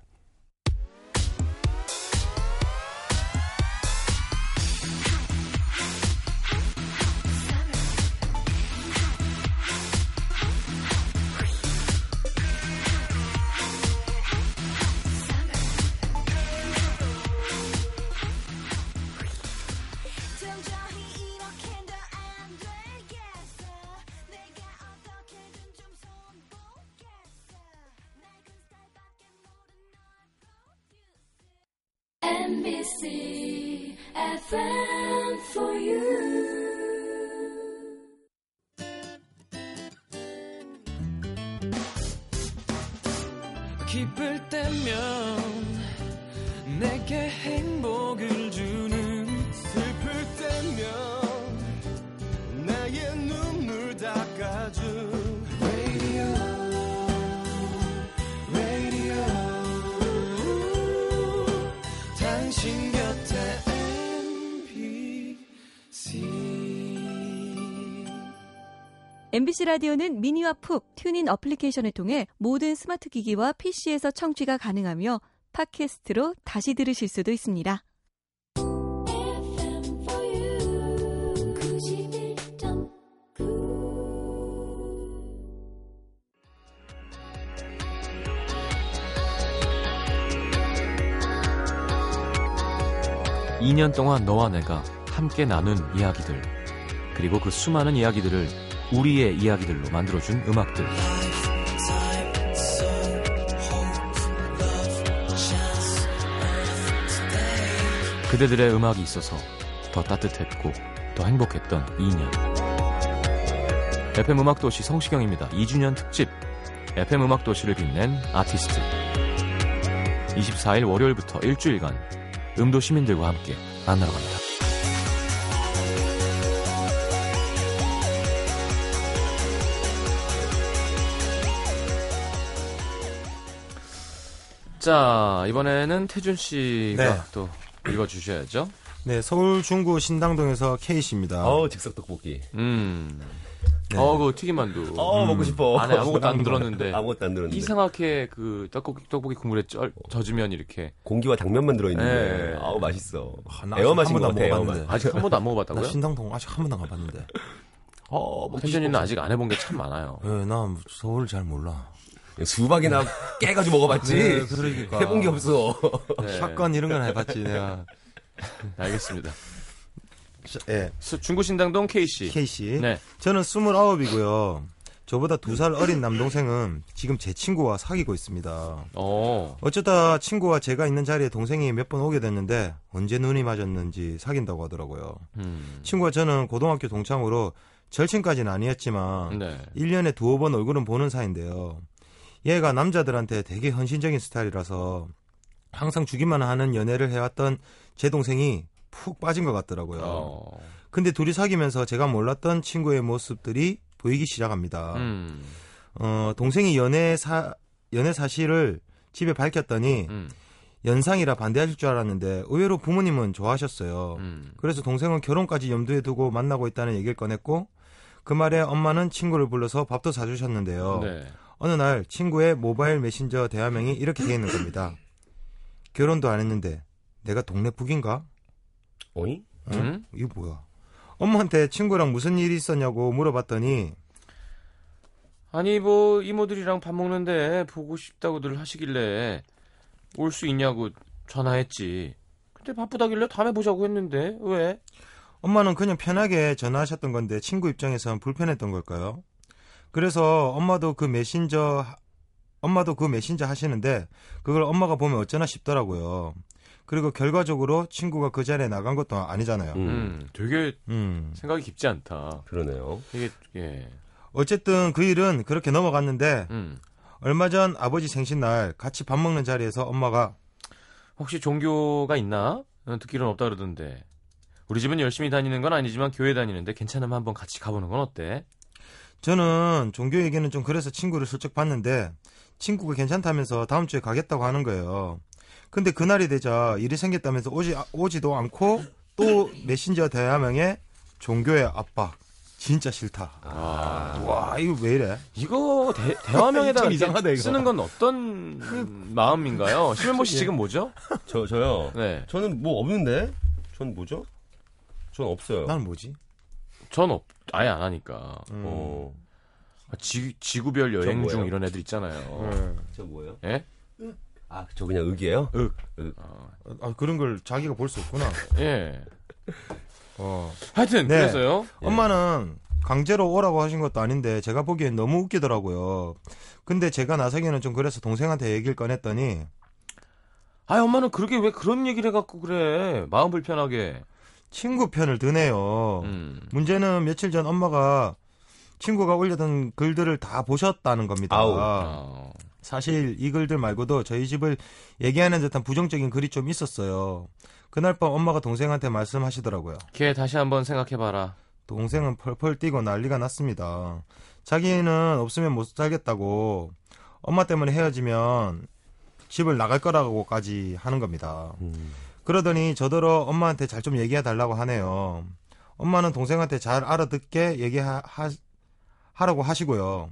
기쁠 때면 내게 행복을 주는 슬플 때면 MBC 라디오는 미니와 푹 TuneIn 어플리케이션을 통해 모든 스마트 기기와 PC에서 청취가 가능하며 팟캐스트로 다시 들으실 수도 있습니다. FM for you 91.9 2년 동안 너와 내가 함께 나눈 이야기들 그리고 그 수많은 이야기들을 우리의 이야기들로 만들어준 음악들. 그대들의 음악이 있어서 더 따뜻했고 더 행복했던 2년. FM 음악도시 성시경입니다. 2주년 특집. FM 음악도시를 빛낸 아티스트. 24일 월요일부터 일주일간 음도 시민들과 함께 만나러 갑니다. 자, 이번에는 태준 씨가 네. 또 읽어주셔야죠. 네, 서울 중구 신당동에서 K씨입니다. 어, 즉석 떡볶이. 음. 네. 어, 그 튀김만두. 어, 먹고 싶어. 안에 아무것도 안 들었는데. 아무것도 안 들었는데. 이상하게 그 떡볶이, 떡볶이 국물에 쩔, 젖으면 이렇게. 공기와 당면만 들어있는데. 네. 아우, 맛있어. 아, 나 에어 맛인 한것 번도 같아, 안 에어 먹어봤는데. 맛. 아직 한 번도 안나 먹어봤다고요? 신당동 아직 한 번도 안 가봤는데. 어, 싶어. 아직 안 해본 게 참 많아요. 예, 나 서울 잘 몰라. 수박이나 깨가지고 먹어봤지. 네, 그러니까. 해본 게 없어. 네. 샷건 이런 건 해봤지, 내가. 알겠습니다. 자, 예, 수- 중구신당동 K씨. K씨. 네. 저는 29이고요. 저보다 두 살 어린 남동생은 지금 제 친구와 사귀고 있습니다. 어. 어쩌다 친구와 제가 있는 자리에 동생이 몇 번 오게 됐는데 언제 눈이 맞았는지 사귄다고 하더라고요. 음. 친구와 저는 고등학교 동창으로 절친까지는 아니었지만 네. 1년에 두어 번 얼굴은 보는 사이인데요. 얘가 남자들한테 되게 헌신적인 스타일이라서 항상 주기만 하는 연애를 해왔던 제 동생이 푹 빠진 것 같더라고요. 어. 근데 둘이 사귀면서 제가 몰랐던 친구의 모습들이 보이기 시작합니다. 음. 어, 동생이 연애 사, 연애 사실을 집에 밝혔더니 음. 연상이라 반대하실 줄 알았는데 의외로 부모님은 좋아하셨어요. 음. 그래서 동생은 결혼까지 염두에 두고 만나고 있다는 얘기를 꺼냈고 그 말에 엄마는 친구를 불러서 밥도 사주셨는데요. 네. 어느 날 친구의 모바일 메신저 대화명이 이렇게 돼 있는 겁니다. 결혼도 안 했는데 내가 동네 북인가? 어이? 어? 음? 이거 뭐야? 엄마한테 친구랑 무슨 일이 있었냐고 물어봤더니 아니 뭐 이모들이랑 밥 먹는데 보고 싶다고들 하시길래 올 수 있냐고 전화했지. 근데 바쁘다길래 다음에 보자고 했는데 왜? 엄마는 그냥 편하게 전화하셨던 건데 친구 입장에선 불편했던 걸까요? 그래서 엄마도 그 메신저 하- 엄마도 그 메신저 하시는데 그걸 엄마가 보면 어쩌나 싶더라고요. 그리고 결과적으로 친구가 그 자리에 나간 것도 아니잖아요. 음. 음, 되게 음. 생각이 깊지 않다. 그러네요. 이게 예. 어쨌든 그 일은 그렇게 넘어갔는데 음. 얼마 전 아버지 생신날 같이 밥 먹는 자리에서 엄마가 혹시 종교가 있나? 어, 듣기로는 없다 그러던데. 우리 집은 열심히 다니는 건 아니지만 교회 다니는데 괜찮으면 한번 같이 가보는 건 어때? 저는 종교 얘기는 좀 그래서 친구를 슬쩍 봤는데 친구가 괜찮다면서 다음 주에 가겠다고 하는 거예요. 근데 그날이 되자 일이 생겼다면서 오지 오지도 않고 또 메신저 대화명에 종교의 압박. 진짜 싫다. 아, 와 이거 왜 이래? 이거 대, 대화명에다 좀 이렇게 이상하다, 이거. 쓰는 건 어떤 마음인가요? 심현보 씨 지금 뭐죠? 저 저요. 네, 저는 뭐 없는데. 전 뭐죠? 전 없어요. 난 뭐지? 전 없, 아예 안 하니까. 음. 어. 아, 지, 지구별 여행 저 중? 이런 애들 있잖아요. 음. 저 뭐예요? 예? 아, 저 그냥 윽이에요? 아, 그런 걸 자기가 볼 수 없구나. 예. 어. 하여튼 네. 그래서요. 예. 엄마는 강제로 오라고 하신 것도 아닌데 제가 보기엔 너무 웃기더라고요. 근데 제가 나서기는 좀 그래서 동생한테 얘기를 꺼냈더니 아, 엄마는 그렇게 왜 그런 얘기를 해갖고 그래? 마음 불편하게. 친구 편을 드네요. 음. 문제는 며칠 전 엄마가 친구가 올려둔 글들을 다 보셨다는 겁니다. 아우. 아, 사실 이 글들 말고도 저희 집을 얘기하는 듯한 부정적인 글이 좀 있었어요. 그날 밤 엄마가 동생한테 말씀하시더라고요. 걔 다시 한번 생각해봐라. 동생은 펄펄 뛰고 난리가 났습니다. 자기는 없으면 못 살겠다고 엄마 때문에 헤어지면 집을 나갈 거라고까지 하는 겁니다. 음. 그러더니 저더러 엄마한테 잘 좀 얘기해 달라고 하네요. 엄마는 동생한테 잘 알아듣게 얘기하 라고 하시고요.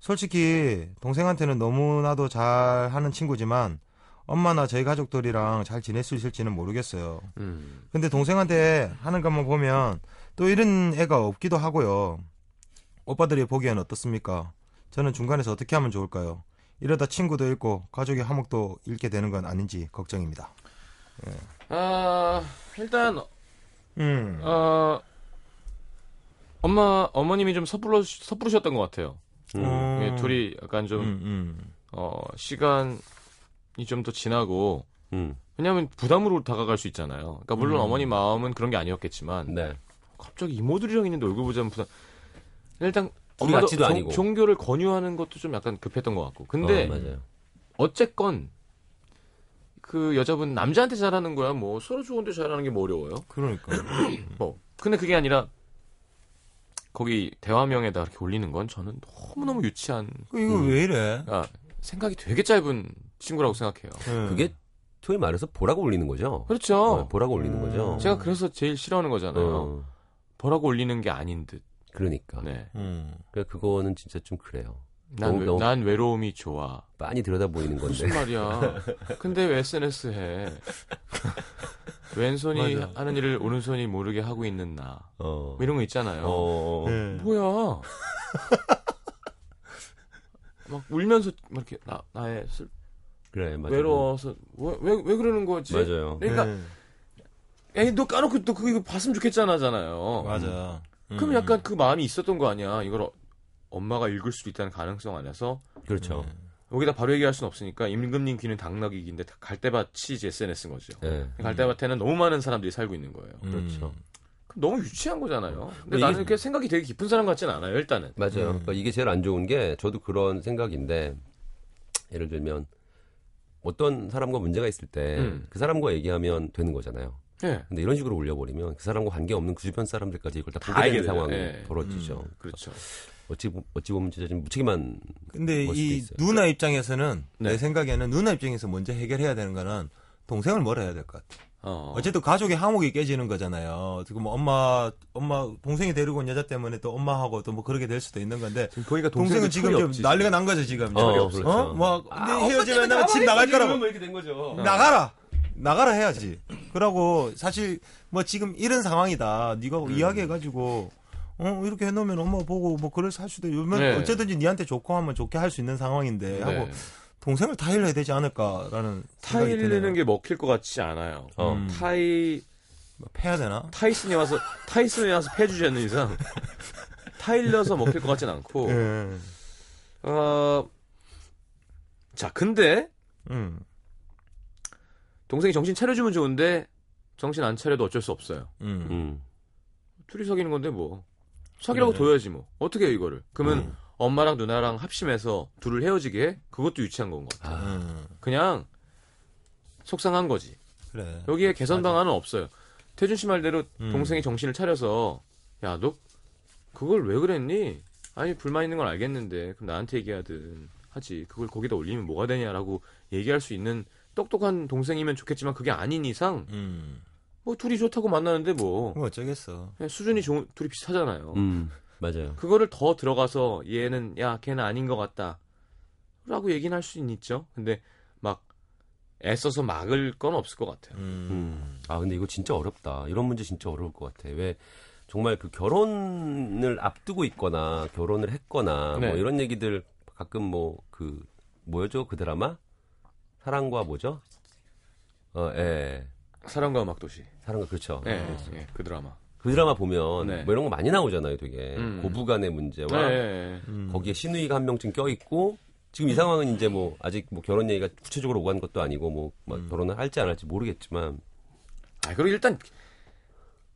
솔직히 동생한테는 너무나도 잘 하는 친구지만 엄마나 저희 가족들이랑 잘 지낼 수 있을지는 모르겠어요. 음. 근데 동생한테 하는 것만 보면 또 이런 애가 없기도 하고요. 오빠들이 보기엔 어떻습니까? 저는 중간에서 어떻게 하면 좋을까요? 이러다 친구도 잃고 가족의 화목도 잃게 되는 건 아닌지 걱정입니다. 아, 일단, 음. 어, 엄마, 어머님이 좀 섣부르, 섣부르셨던 것 같아요. 음. 예, 둘이 약간 좀, 음, 음. 어, 시간이 좀 더 지나고, 음. 왜냐하면 부담으로 다가갈 수 있잖아요. 그러니까 물론 음. 어머니 마음은 그런 게 아니었겠지만 네. 갑자기 이모들이랑 있는데 얼굴 보자면 부담. 일단 엄마도 종- 아니고. 종교를 권유하는 것도 좀 약간 급했던 것 같고. 근데 어. 어쨌건 그 여자분 남자한테 잘하는 거야 뭐 서로 좋은데 잘하는 게 뭐 어려워요? 그러니까. 뭐 근데 그게 아니라 거기 대화명에다 이렇게 올리는 건 저는 너무 너무 유치한 이거 왜 이래? 아, 생각이 되게 짧은 친구라고 생각해요. 음. 그게 소위 말해서 보라고 올리는 거죠. 그렇죠. 어, 보라고 올리는 거죠. 제가 그래서 제일 싫어하는 거잖아요. 어, 뭐라고 올리는 게 아닌 듯. 그러니까. 네. 음. 그러니까 그거는 진짜 좀 그래요. 난, 너무- 난 외로움이 좋아. 빤히 들여다 보이는 무슨 건데. 말이야. 근데 왜 SNS 해? 왼손이 맞아. 하는 일을 오른손이 모르게 하고 있는 나. 어. 뭐 이런 거 있잖아요. 어. 네. 뭐야. 막 울면서 막 이렇게 나, 나의 슬, 그래, 맞아요. 외로워서 왜, 왜, 왜 그러는 거지? 맞아요. 그러니까 네. 에이 너 까놓고 너 그거 봤으면 좋겠잖아잖아요. 맞아. 그럼 음. 약간 그 마음이 있었던 거 아니야. 이걸 어- 엄마가 읽을 수도 있다는 가능성 안에서 그렇죠. 여기다 바로 얘기할 수는 없으니까 임금님 귀는 당나귀인데 갈대밭이 이제 SNS인 거죠. 네. 갈대밭에는 너무 많은 사람들이 살고 있는 거예요. 음. 그렇죠. 그럼 너무 유치한 거잖아요. 근데 이게- 나는 이렇게 생각이 되게 깊은 사람 같지는 않아요. 일단은. 맞아요. 음. 그러니까 이게 제일 안 좋은 게 저도 그런 생각인데 예를 들면 어떤 사람과 문제가 있을 때그 음. 사람과 얘기하면 되는 거잖아요. 예. 근데 이런 식으로 올려버리면 그 사람과 관계없는 그 주변 사람들까지 이걸 다다 보게 알게 되는. 상황이 예. 벌어지죠. 그렇죠. 어찌, 보- 어찌 보면 진짜 좀 무책임한 근데 이 있어요. 누나 입장에서는 네. 내 생각에는 누나 입장에서 먼저 해결해야 되는 거는 동생을 뭐라 해야 될 것 같아. 어. 어쨌든 가족의 화목이 깨지는 거잖아요. 지금 뭐 엄마 엄마 동생이 데리고 온 여자 때문에 또 엄마하고 또 뭐 그렇게 될 수도 있는 건데 지금 거기가 동생은 지금 좀 난리가 난 거죠 지금. 어, 어, 그렇죠. 어? 뭐 근데 헤어지면 집 나갈 거라고. 이렇게 된 거죠. 나가라. 나가라 해야지. 그러고 사실 뭐 지금 이런 상황이다. 네가 음. 이야기해가지고 어 이렇게 해놓으면 엄마 보고 뭐 그래서 할 수도 있면 네. 어쨌든지 니한테 좋고 하면 좋게 할 수 있는 상황인데 하고 네. 동생을 타일러야 되지 않을까라는 생각이 타일리는. 게 먹힐 것 같지 않아요. 어. 음. 타이 뭐 패야 되나? 타이슨이 와서 타이슨이 와서 패주지 않는 이상 타일러서 먹힐 것 같진 않고. 예. 어. 자, 근데 음. 동생이 정신 차려주면 좋은데 정신 안 차려도 어쩔 수 없어요. 음. 음. 둘이 사귀는 건데 뭐 사귀라고 네. 둬야지 뭐 어떻게 해 이거를? 그러면 음. 엄마랑 누나랑 합심해서 둘을 헤어지게 해? 그것도 유치한 건 것 같아. 음. 그냥 속상한 거지. 그래. 여기에 개선 맞아. 방안은 없어요. 태준 씨 말대로 음. 동생이 정신을 차려서 야 너 그걸 왜 그랬니? 아니 불만 있는 건 알겠는데 그럼 나한테 얘기하든 하지 그걸 거기다 올리면 뭐가 되냐라고 얘기할 수 있는 똑똑한 동생이면 좋겠지만 그게 아닌 이상 음. 뭐 둘이 좋다고 만나는데 뭐 그럼 어쩌겠어. 그냥 수준이 좋은 둘이 비슷하잖아요. 음, 맞아요. 그거를 더 들어가서 얘는 야 걔는 아닌 것 같다 라고 얘기는 할 수는 있죠. 근데 막 애써서 막을 건 없을 것 같아요. 음. 음. 아 근데 이거 진짜 어렵다. 이런 문제 진짜 어려울 것 같아. 왜 정말 그 결혼을 앞두고 있거나 결혼을 했거나 네. 뭐 이런 얘기들 가끔 뭐 그 뭐였죠 그 드라마 사랑과 뭐죠? 어, 예. 사랑과 음악 도시. 사랑과 그렇죠. 예, 예, 그 드라마. 그 드라마 보면 네. 뭐 이런 거 많이 나오잖아요, 되게 음. 고부간의 문제와 네, 예, 음. 거기에 신우이가 한 명쯤 껴 있고 지금 이 상황은 이제 뭐 아직 뭐 결혼 얘기가 구체적으로 오간 것도 아니고 뭐막 음. 결혼을 할지 안 할지 모르겠지만 아, 그리고 일단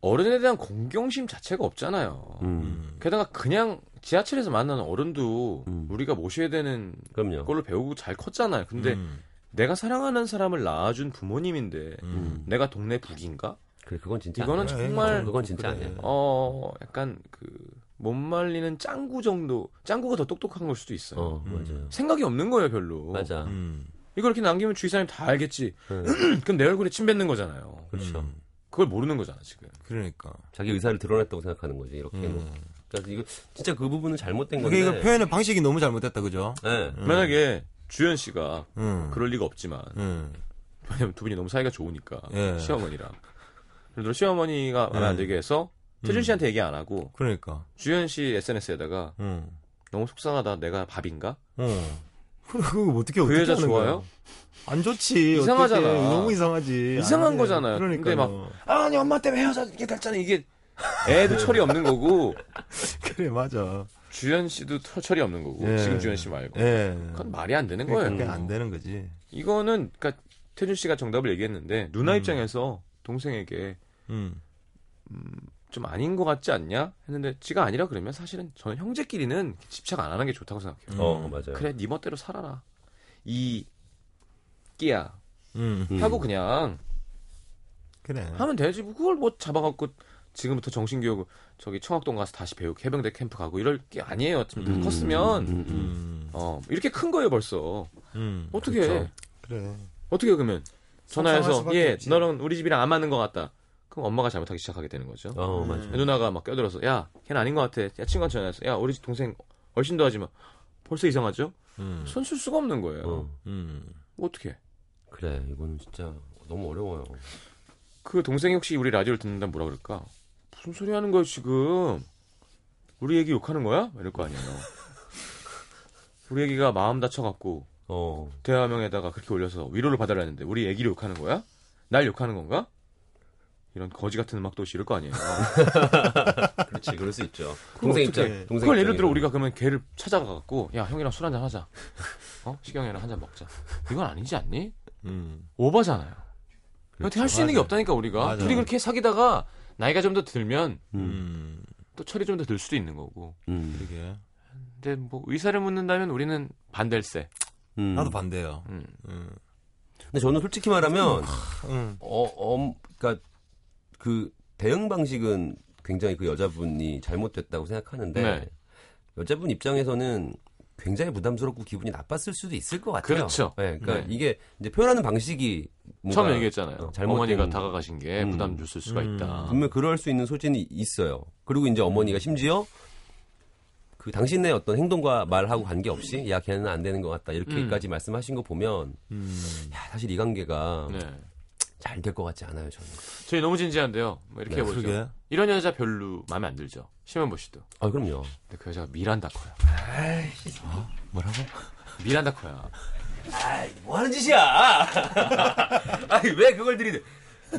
어른에 대한 공경심 자체가 없잖아요. 음, 게다가 그냥 지하철에서 만나는 어른도 음. 우리가 모셔야 되는 그럼요. 걸로 배우고 잘 컸잖아요. 근데 음. 내가 사랑하는 사람을 낳아준 부모님인데 음. 내가 동네 북인가? 그래 그건 진짜 이거는 아니야. 정말 그건 진짜 그래. 아니야. 어, 약간 그 못 말리는 짱구 정도, 짱구가 더 똑똑한 걸 수도 있어요. 어, 음. 맞아요. 생각이 없는 거예요, 별로. 맞아. 음. 이걸 이렇게 남기면 주위 사람이 다 알겠지. 응. 그럼 내 얼굴에 침 뱉는 거잖아요. 그렇죠. 음. 그걸 모르는 거잖아, 지금. 그러니까. 자기 의사를 드러냈다고 생각하는 거지 이렇게. 음. 뭐. 그러니까 이거 진짜 그 부분은 잘못된 그게 건데. 이거 표현의 방식이 너무 잘못됐다, 그죠? 네. 음. 만약에 주현 씨가 음. 그럴 리가 없지만 음. 왜냐면 두 분이 너무 사이가 좋으니까 예. 시어머니랑 예를 들어 시어머니가 마음에 안 예. 들게 해서 태준 음. 씨한테 얘기 안 하고 그러니까. 주현 씨 SNS에다가 음. 너무 속상하다 내가 밥인가? 어. 그거 어떻게 그 어떻게 여자 좋아요? 안 좋지. 이상하잖아. 어떡해. 너무 이상하지. 이상한 안 돼. 거잖아요. 그러니까 근데 막- 아니 엄마 때문에 헤어지게 됐잖아 이게 애도 철이 없는 거고 그래 맞아. 주현 씨도 터- 철이 없는 거고 예. 지금 주현 씨 말고 예. 그건 말이 안 되는 거예요. 그게 안 되는 거지. 이거는 그러니까 태준 씨가 정답을 얘기했는데 누나 음. 입장에서 동생에게 음. 좀 아닌 것 같지 않냐 했는데 지가 아니라 그러면 사실은 저는 형제끼리는 집착 안 하는 게 좋다고 생각해요. 어 음. 맞아요. 그래 네 멋대로 살아라 이 끼야 음. 음. 하고 그냥 그래. 하면 되지 뭐 그걸 뭐 잡아갖고 지금부터 정신교육 저기 청학동 가서 다시 배우고 해병대 캠프 가고 이럴 게 아니에요. 좀 음, 컸으면 음, 음, 음. 음. 어 이렇게 큰 거예요 벌써 음. 어떻게 그렇죠. 해? 그래. 어떻게 해, 그러면 전화해서 얘 없지. 너랑 우리 집이랑 안 맞는 것 같다. 그럼 엄마가 잘못하기 시작하게 되는 거죠. 어 맞아. 음. 누나가 막 껴들어서 야 걔는 아닌 것 같아. 야 친구한테 전화해서 야 우리 집 동생 얼씬도 하지 마. 벌써 이상하죠? 음. 손쓸 수가 없는 거예요. 어. 음. 어떻게? 그래 이거는 진짜 너무 어려워요. 그 동생이 혹시 우리 라디오를 듣는다면 뭐라 그럴까? 무슨 소리 하는 거야 지금? 우리 얘기 욕하는 거야? 이럴 거 아니에요. 우리 얘기가 마음 다쳐갖고 어 대화명에다가 그렇게 올려서 위로를 받으려는데 우리 얘기를 욕하는 거야? 날 욕하는 건가? 이런 거지 같은 음악도 이럴 거 아니에요. 그렇지 그럴 수 있죠. 동생. 입장 동생 그걸 예를 들어. 우리가 그러면 걔를 찾아가갖고 야 형이랑 술 한잔 하자. 어 시경이랑 한잔 먹자. 이건 아니지 않니? 음. 오버잖아요. 여태 할수 있는 게. 없다니까 우리가 맞아. 둘이 그렇게 사귀다가 나이가 좀 더 들면 음. 음. 또 철이 좀 더 들 수도 있는 거고. 음. 그게. 근데 뭐 의사를 묻는다면 우리는 반댈세. 음. 나도 반대요. 음. 음. 근데 저는 솔직히 말하면 음. 어, 어, 그러니까 그 대응 방식은 굉장히 그 여자분이 잘못됐다고 생각하는데 네. 여자분 입장에서는 굉장히 부담스럽고 기분이 나빴을 수도 있을 것 같아요. 그렇죠. 네, 그러니까 네. 이게 이제 표현하는 방식이 처음에 얘기했잖아요. 어, 잘못된- 어머니가 다가가신 게 음. 부담 줬을 수가 음. 있다. 분명 그럴 수 있는 소진이 있어요. 그리고 이제 어머니가 심지어 그 당신의 어떤 행동과 말하고 관계없이 야 걔는 안 되는 것 같다 이렇게까지 말씀하신 거 보면 음. 야 사실 이 관계가 네. 잘될 것 같지 않아요 저는. 저희 너무 진지한데요. 뭐 이렇게 네, 해보죠. 그러게. 이런 여자 별로 마음에 안 들죠. 심현보 씨도. 아 그럼요. 근데 그 여자가 미란다 커요. 뭐라고? 미란다 커야. 뭐 하는 짓이야? 아니 왜 그걸 들이대?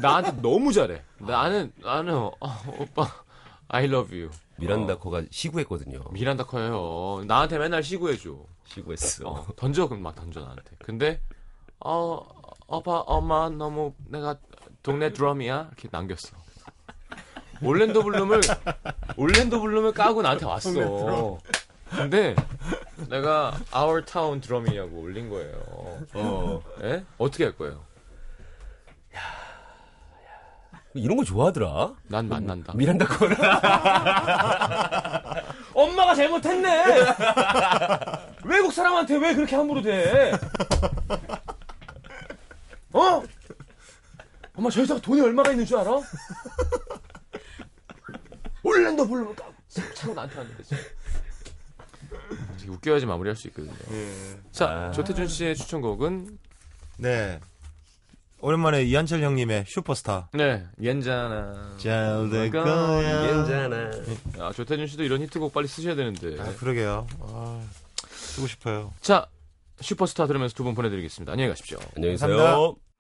나한테 너무 잘해. 나는 나는 어, 오빠 I love you. 미란다 어, 커가 시구했거든요. 미란다 커요. 나한테 맨날 시구해줘. 시구했어. 어, 던져 그럼 막 던져 나한테. 근데 어 오빠 엄마 너무 내가 동네 드럼이야 이렇게 남겼어. 올랜도 블룸을 올랜도 블룸을 까고 나한테 왔어. 근데 내가 Our Town 드럼이냐고 올린 거예요. 어, 예? 어떻게 할 거예요? 이런 거 좋아하더라. 난 만난다. 미란다 거를. 엄마가 잘못했네. 외국 사람한테 왜 그렇게 함부로 대? 어? 엄마 저 여자가 돈이 얼마가 있는 줄 알아? 올랜도 블루 차고 나한테 왔는데 지금. 되게 웃겨야지 마무리할 수 있거든요. 자, 아. 조태준 씨의 추천곡은 네. 오랜만에 이한철 형님의 슈퍼스타. 네, 옌자나. 잘될 거야. 거야. 괜찮아. 아, 조태준 씨도 이런 히트곡 빨리 쓰셔야 되는데. 아, 그러게요. 아, 쓰고 싶어요. 자, 슈퍼스타 들으면서 두 분 보내드리겠습니다. 안녕히 가십시오. 안녕히 계세요. 감사합니다.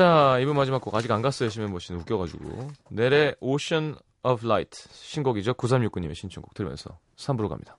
자, 이번 마지막 곡 아직 안 갔어요. 보시는 웃겨가지고. 넬의 Ocean of Light 신곡이죠. 9369님의 신청곡 들으면서 3부로 갑니다.